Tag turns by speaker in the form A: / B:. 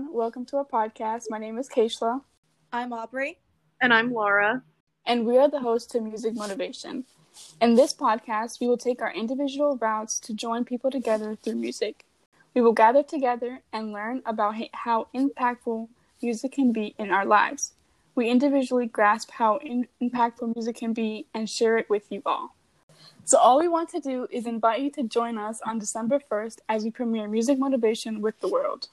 A: everyone. Welcome to our podcast. My name is Keishla.
B: I'm Aubrey.
C: And I'm Laura.
A: And we are the hosts to Music Motivation. In this podcast, we will take our individual routes to join people together through music. We will gather together and learn about how impactful music can be in our lives. We individually grasp how in- impactful music can be and share it with you all. So, all we want to do is invite you to join us on December 1st as we premiere Music Motivation with the World.